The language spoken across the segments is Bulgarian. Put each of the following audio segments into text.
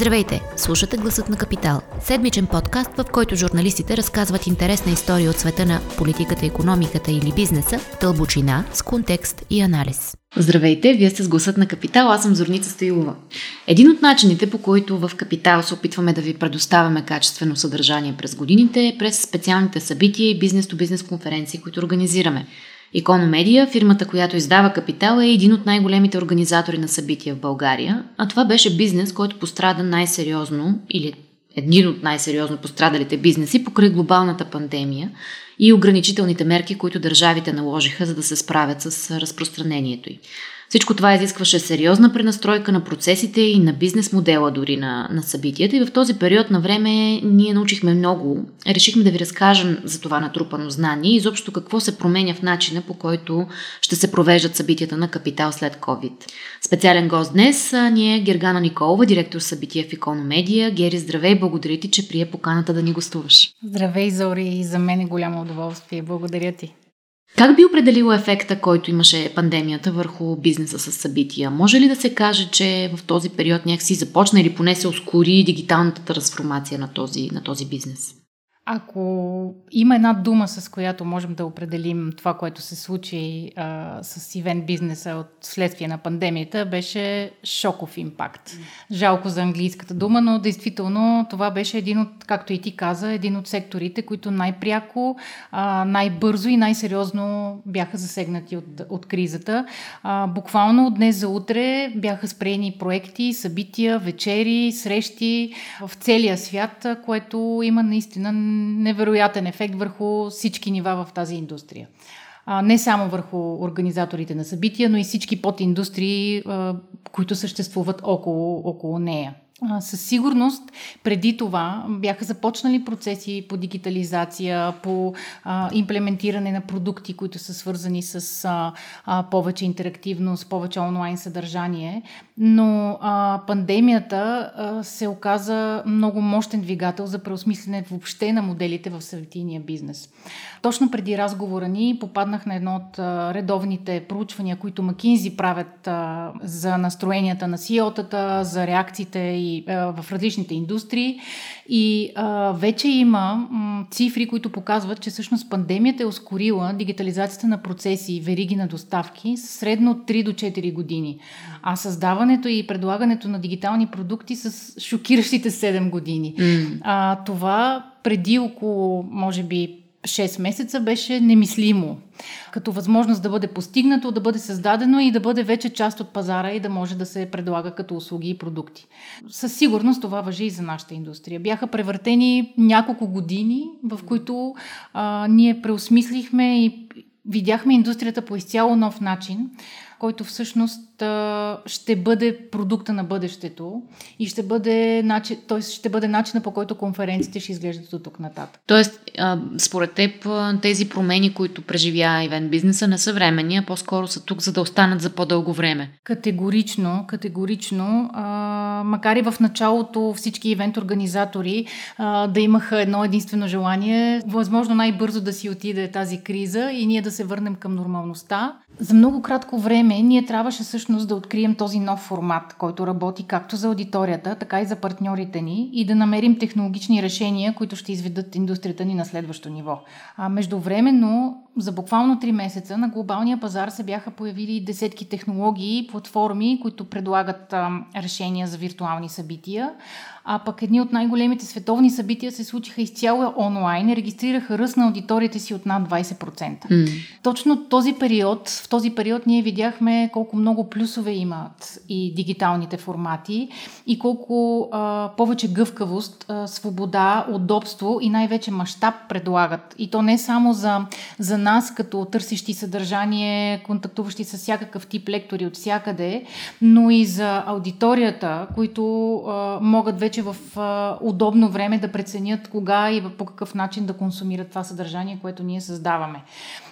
Здравейте! Слушате Гласът на Капитал. Седмичен подкаст, в който журналистите разказват интересна история от света на политиката, економиката или бизнеса в дълбочина, с контекст и анализ. Здравейте, вие сте с Гласът на Капитал, аз съм Зорница Стоилова. Един от начините, по които в Капитал се опитваме да ви предоставяме качествено съдържание през годините е през специалните събития и бизнес-то-бизнес конференции, които организираме. Икономедия, фирмата, която издава Капитал, е един от най-големите организатори на събития в България, а това беше бизнес, който пострада най-сериозно или един от най-сериозно пострадалите бизнеси покрай глобалната пандемия и ограничителните мерки, които държавите наложиха, за да се справят с разпространението й. Всичко това изискваше сериозна пренастройка на процесите и на бизнес модела дори на, на събитията. И в този период на време ние научихме много. Решихме да ви разкажем за това натрупано знание и изобщо какво се променя в начина по който ще се провеждат събитията на Капитал след COVID. Специален гост днес ни е Гергана Николова, директор събития в Икономедия. Гери, здравей, благодаря ти, че прие поканата да ни гостуваш. Здравей, Зори, и за мен е голямо удоволствие. Благодаря ти. Как би определила ефекта, който имаше пандемията върху бизнеса с събития? Може ли да се каже, че в този период някакси започна или поне се ускори дигиталната трансформация на този, на този бизнес? Ако има една дума, с която можем да определим това, което се случи а, с ивент бизнеса от следствие на пандемията, беше шоков импакт. Жалко за английската дума, но действително това беше един от, както и ти каза, един от секторите, които най-пряко, а, най-бързо и най-сериозно бяха засегнати от, от кризата. А, буквално от днес за утре бяха спрени проекти, събития, вечери, срещи в целия свят, което има наистина невероятен ефект върху всички нива в тази индустрия. А, не само върху организаторите на събития, но и всички подиндустрии, а, които съществуват около, около нея. Със сигурност преди това бяха започнали процеси по дигитализация, по а, имплементиране на продукти, които са свързани с а, а, повече интерактивност, повече онлайн съдържание, но а, пандемията а, се оказа много мощен двигател за преосмислене въобще на моделите в съветийния бизнес. Точно преди разговора ни попаднах на едно от а, редовните проучвания, които Макинзи правят а, за настроенията на CEO-тата, за реакциите и в различните индустрии. И а, вече има м, цифри, които показват, че всъщност пандемията е ускорила дигитализацията на процеси и вериги на доставки средно от 3 до 4 години. А създаването и предлагането на дигитални продукти с шокиращите 7 години. Mm. А, това преди около, може би, 6 месеца беше немислимо. Като възможност да бъде постигнато, да бъде създадено и да бъде вече част от пазара и да може да се предлага като услуги и продукти. Със сигурност това въжи и за нашата индустрия. Бяха превъртени няколко години, в които а, ние преосмислихме и видяхме индустрията по изцяло нов начин който всъщност ще бъде продукта на бъдещето и ще бъде, начин, т.е. ще бъде начина по който конференциите ще изглеждат от тук нататък. Тоест, според теб тези промени, които преживя ивент бизнеса, не са времени, а по-скоро са тук, за да останат за по-дълго време. Категорично, категорично. макар и в началото всички ивент организатори да имаха едно единствено желание, възможно най-бързо да си отиде тази криза и ние да се върнем към нормалността. За много кратко време ние трябваше всъщност да открием този нов формат, който работи както за аудиторията, така и за партньорите ни и да намерим технологични решения, които ще изведат индустрията ни на следващо ниво. А междувременно, за буквално 3 месеца на глобалния пазар се бяха появили десетки технологии и платформи, които предлагат а, решения за виртуални събития а пък едни от най-големите световни събития се случиха изцяло онлайн и регистрираха ръст на аудиторията си от над 20%. Mm. Точно този период, в този период ние видяхме колко много плюсове имат и дигиталните формати и колко а, повече гъвкавост, а, свобода, удобство и най-вече мащаб предлагат. И то не само за, за нас, като търсещи съдържание, контактуващи с всякакъв тип лектори от всякъде, но и за аудиторията, които а, могат вече в а, удобно време да преценят кога и по какъв начин да консумират това съдържание, което ние създаваме.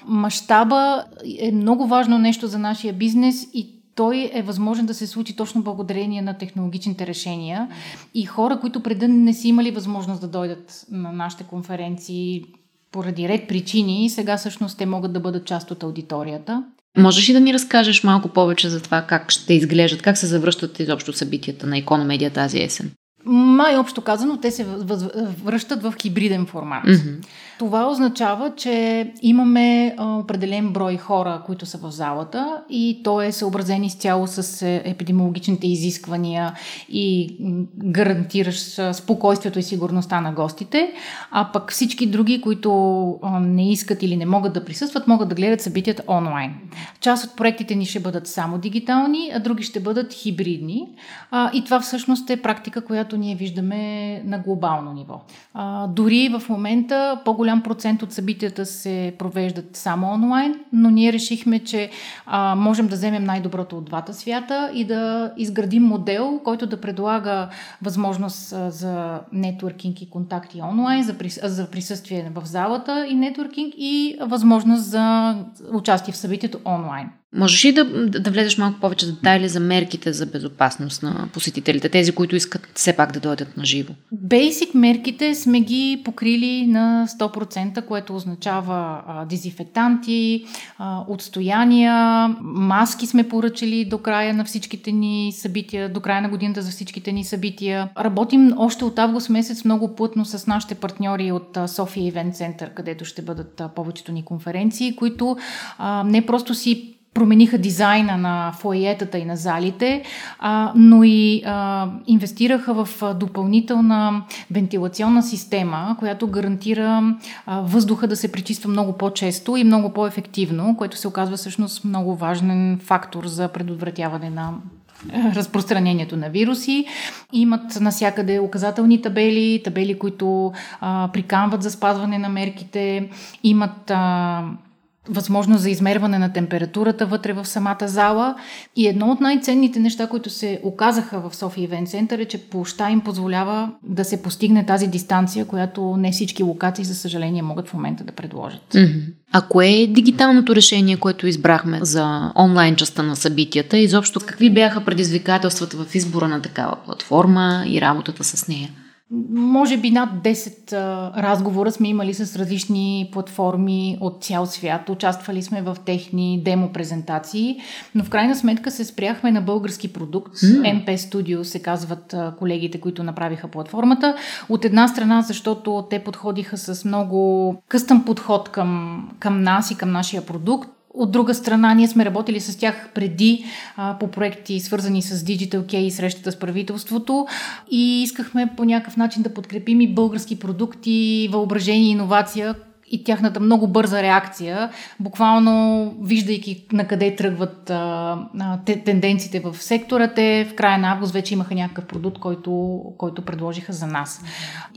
Мащаба е много важно нещо за нашия бизнес и той е възможен да се случи точно благодарение на технологичните решения. И хора, които преди не си имали възможност да дойдат на нашите конференции поради ред причини, сега всъщност те могат да бъдат част от аудиторията. Можеш ли да ни разкажеш малко повече за това как ще изглеждат, как се завръщат изобщо събитията на Икономедия тази есен? Най-общо казано, те се връщат в хибриден формат. Mm-hmm. Това означава, че имаме определен брой хора, които са в залата и то е съобразен изцяло с е, епидемиологичните изисквания и гарантираш спокойствието и сигурността на гостите, а пък всички други, които не искат или не могат да присъстват, могат да гледат събитията онлайн. Част от проектите ни ще бъдат само дигитални, а други ще бъдат хибридни и това всъщност е практика, която ние виждаме на глобално ниво. А, дори в момента по голям процент от събитията се провеждат само онлайн, но ние решихме, че а, можем да вземем най-доброто от двата свята и да изградим модел, който да предлага възможност за нетворкинг и контакти онлайн, за, прис, за присъствие в залата и нетворкинг и възможност за участие в събитието онлайн. Можеш ли да, да влезеш малко повече детайли за мерките за безопасност на посетителите, тези, които искат все пак да дойдат на живо? Бейсик мерките сме ги покрили на 100%, което означава а, дезинфектанти, а, отстояния, маски сме поръчали до края на всичките ни събития, до края на годината за всичките ни събития. Работим още от август месец много плътно с нашите партньори от София Ивент Център, където ще бъдат повечето ни конференции, които а, не просто си промениха дизайна на фойетата и на залите, а, но и а, инвестираха в допълнителна вентилационна система, която гарантира а, въздуха да се пречиства много по-често и много по-ефективно, което се оказва всъщност много важен фактор за предотвратяване на разпространението на вируси. Имат насякъде указателни табели, табели, които а, приканват за спазване на мерките. Имат а, възможност за измерване на температурата вътре в самата зала. И едно от най-ценните неща, които се оказаха в София Ивент Център е, че площа им позволява да се постигне тази дистанция, която не всички локации, за съжаление, могат в момента да предложат. А кое е дигиталното решение, което избрахме за онлайн частта на събитията? Изобщо какви бяха предизвикателствата в избора на такава платформа и работата с нея? Може би над 10 а, разговора сме имали с различни платформи от цял свят. Участвали сме в техни демо презентации, но в крайна сметка се спряхме на български продукт. Mm. MP Studio се казват а, колегите, които направиха платформата. От една страна, защото те подходиха с много къстъм подход към, към нас и към нашия продукт. От друга страна, ние сме работили с тях преди а, по проекти, свързани с Digital Key и срещата с правителството и искахме по някакъв начин да подкрепим и български продукти, въображение иновация, и тяхната много бърза реакция, буквално виждайки на къде тръгват а, а, те, тенденциите в сектора, те в края на август вече имаха някакъв продукт, който, който предложиха за нас.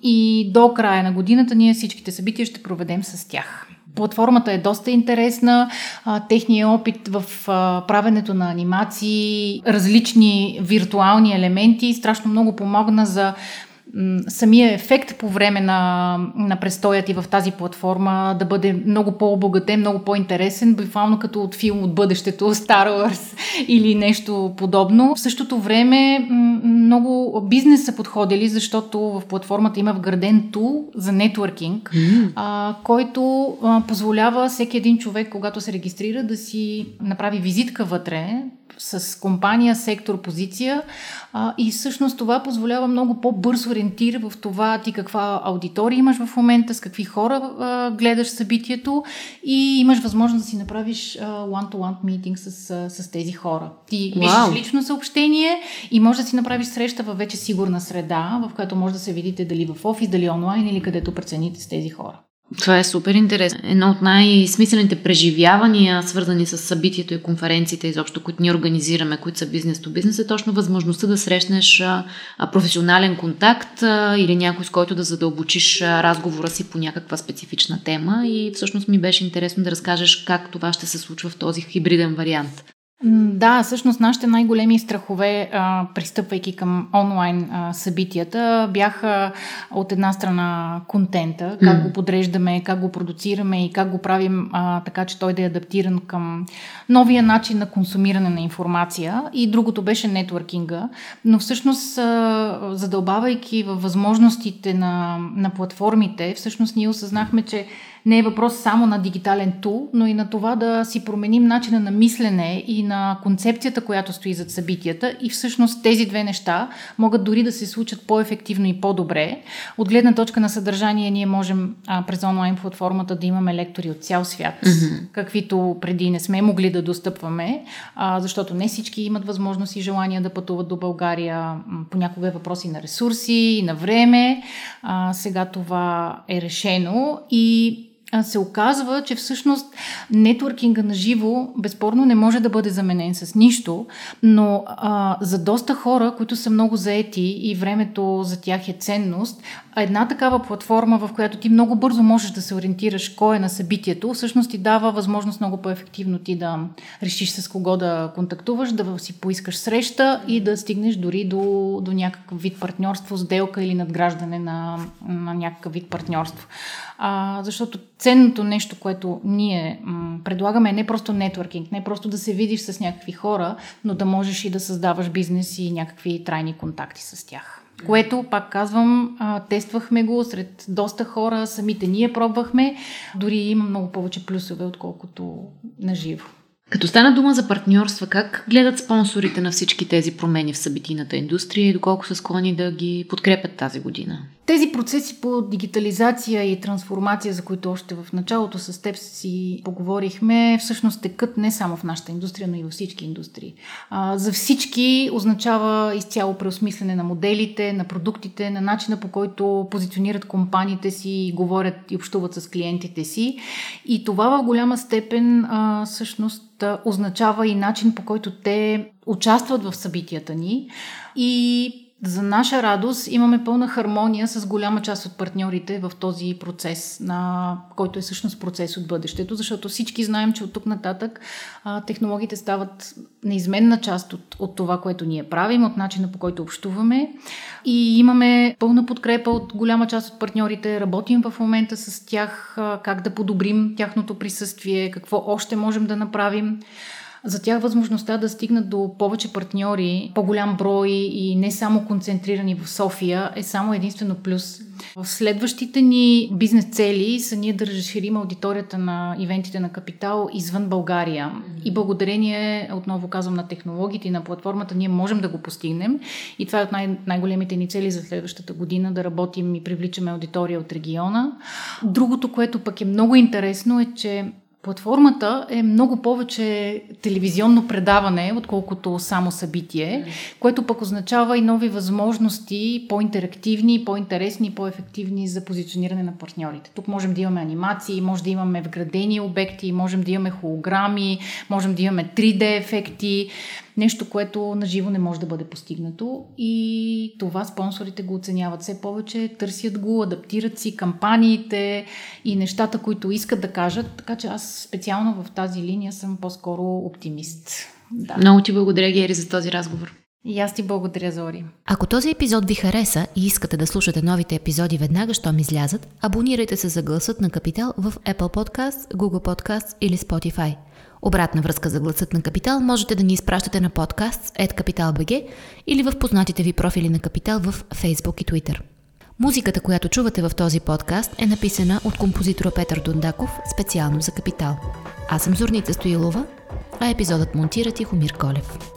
И до края на годината ние всичките събития ще проведем с тях. Платформата е доста интересна. техният опит в правенето на анимации, различни виртуални елементи страшно много помогна за самия ефект по време на, на престоят и в тази платформа да бъде много по-обогатен, много по-интересен, буквално като от филм от бъдещето, Star Wars или нещо подобно. В същото време много бизнес са подходили, защото в платформата има вграден тул за нетворкинг, mm. а, който а, позволява всеки един човек, когато се регистрира, да си направи визитка вътре, с компания, сектор, позиция а, и всъщност това позволява много по-бърз ориентир в това ти каква аудитория имаш в момента, с какви хора а, гледаш събитието и имаш възможност да си направиш а, one-to-one митинг с, а, с тези хора. Ти wow. пишеш лично съобщение и можеш да си направиш среща във вече сигурна среда, в която може да се видите дали в офис, дали онлайн или където прецените с тези хора. Това е супер интересно. Едно от най-смислените преживявания, свързани с събитието и конференциите, изобщо, които ние организираме, които са бизнес то бизнес, е точно възможността да срещнеш професионален контакт или някой, с който да задълбочиш разговора си по някаква специфична тема. И всъщност ми беше интересно да разкажеш как това ще се случва в този хибриден вариант. Да, всъщност нашите най-големи страхове, а, пристъпвайки към онлайн а, събитията, бяха от една страна контента, как mm. го подреждаме, как го продуцираме и как го правим а, така, че той да е адаптиран към новия начин на консумиране на информация. И другото беше нетворкинга. Но всъщност, а, задълбавайки във възможностите на, на платформите, всъщност ние осъзнахме, че не е въпрос само на дигитален тул, но и на това да си променим начина на мислене и на концепцията, която стои зад събитията и всъщност тези две неща могат дори да се случат по-ефективно и по-добре. От гледна точка на съдържание ние можем а, през онлайн платформата да имаме лектори от цял свят, mm-hmm. каквито преди не сме могли да достъпваме, а, защото не всички имат възможност и желание да пътуват до България. Понякога е въпроси на ресурси, и на време. А, сега това е решено и се оказва, че всъщност нетворкинга на живо безспорно не може да бъде заменен с нищо, но а, за доста хора, които са много заети и времето за тях е ценност, една такава платформа, в която ти много бързо можеш да се ориентираш кой е на събитието, всъщност ти дава възможност много по-ефективно ти да решиш с кого да контактуваш, да си поискаш среща и да стигнеш дори до, до някакъв вид партньорство, сделка или надграждане на, на някакъв вид партньорство. А, защото ценното нещо, което ние м- предлагаме е не просто нетворкинг, не просто да се видиш с някакви хора, но да можеш и да създаваш бизнес и някакви трайни контакти с тях. Което, пак казвам, тествахме го сред доста хора, самите ние пробвахме. Дори има много повече плюсове, отколкото на живо. Като стана дума за партньорства, как гледат спонсорите на всички тези промени в събитийната индустрия и доколко са склонни да ги подкрепят тази година? Тези процеси по дигитализация и трансформация, за които още в началото с теб си поговорихме, всъщност текат не само в нашата индустрия, но и във всички индустрии. А, за всички означава изцяло преосмислене на моделите, на продуктите, на начина по който позиционират компаниите си, говорят и общуват с клиентите си. И това в голяма степен а, всъщност означава и начин по който те участват в събитията ни. И за наша радост имаме пълна хармония с голяма част от партньорите в този процес, на който е всъщност процес от бъдещето, защото всички знаем, че от тук нататък а, технологиите стават неизменна част от, от това, което ние правим, от начина по който общуваме. И имаме пълна подкрепа от голяма част от партньорите. Работим в момента с тях а, как да подобрим тяхното присъствие, какво още можем да направим. За тях възможността да стигнат до повече партньори, по-голям брой и не само концентрирани в София е само единствено плюс. В следващите ни бизнес цели са ние да разширим аудиторията на ивентите на Капитал извън България. И благодарение, отново казвам, на технологиите и на платформата, ние можем да го постигнем. И това е от най- най-големите ни цели за следващата година да работим и привличаме аудитория от региона. Другото, което пък е много интересно е, че Платформата е много повече телевизионно предаване, отколкото само събитие, което пък означава и нови възможности, по-интерактивни, по-интересни, по-ефективни за позициониране на партньорите. Тук можем да имаме анимации, може да имаме вградени обекти, можем да имаме холограми, можем да имаме 3D ефекти, нещо, което на живо не може да бъде постигнато и това спонсорите го оценяват все повече, търсят го, адаптират си кампаниите и нещата, които искат да кажат, така че аз специално в тази линия съм по-скоро оптимист. Да. Много ти благодаря, Гери, за този разговор. И аз ти благодаря, Зори. Ако този епизод ви хареса и искате да слушате новите епизоди веднага, щом излязат, абонирайте се за гласът на Капитал в Apple Podcasts, Google Podcasts или Spotify – Обратна връзка за гласът на Капитал можете да ни изпращате на подкаст @capital.bg или в познатите ви профили на Капитал в Facebook и Twitter. Музиката, която чувате в този подкаст е написана от композитора Петър Дундаков специално за Капитал. Аз съм Зорница Стоилова, а епизодът монтира Тихомир Колев.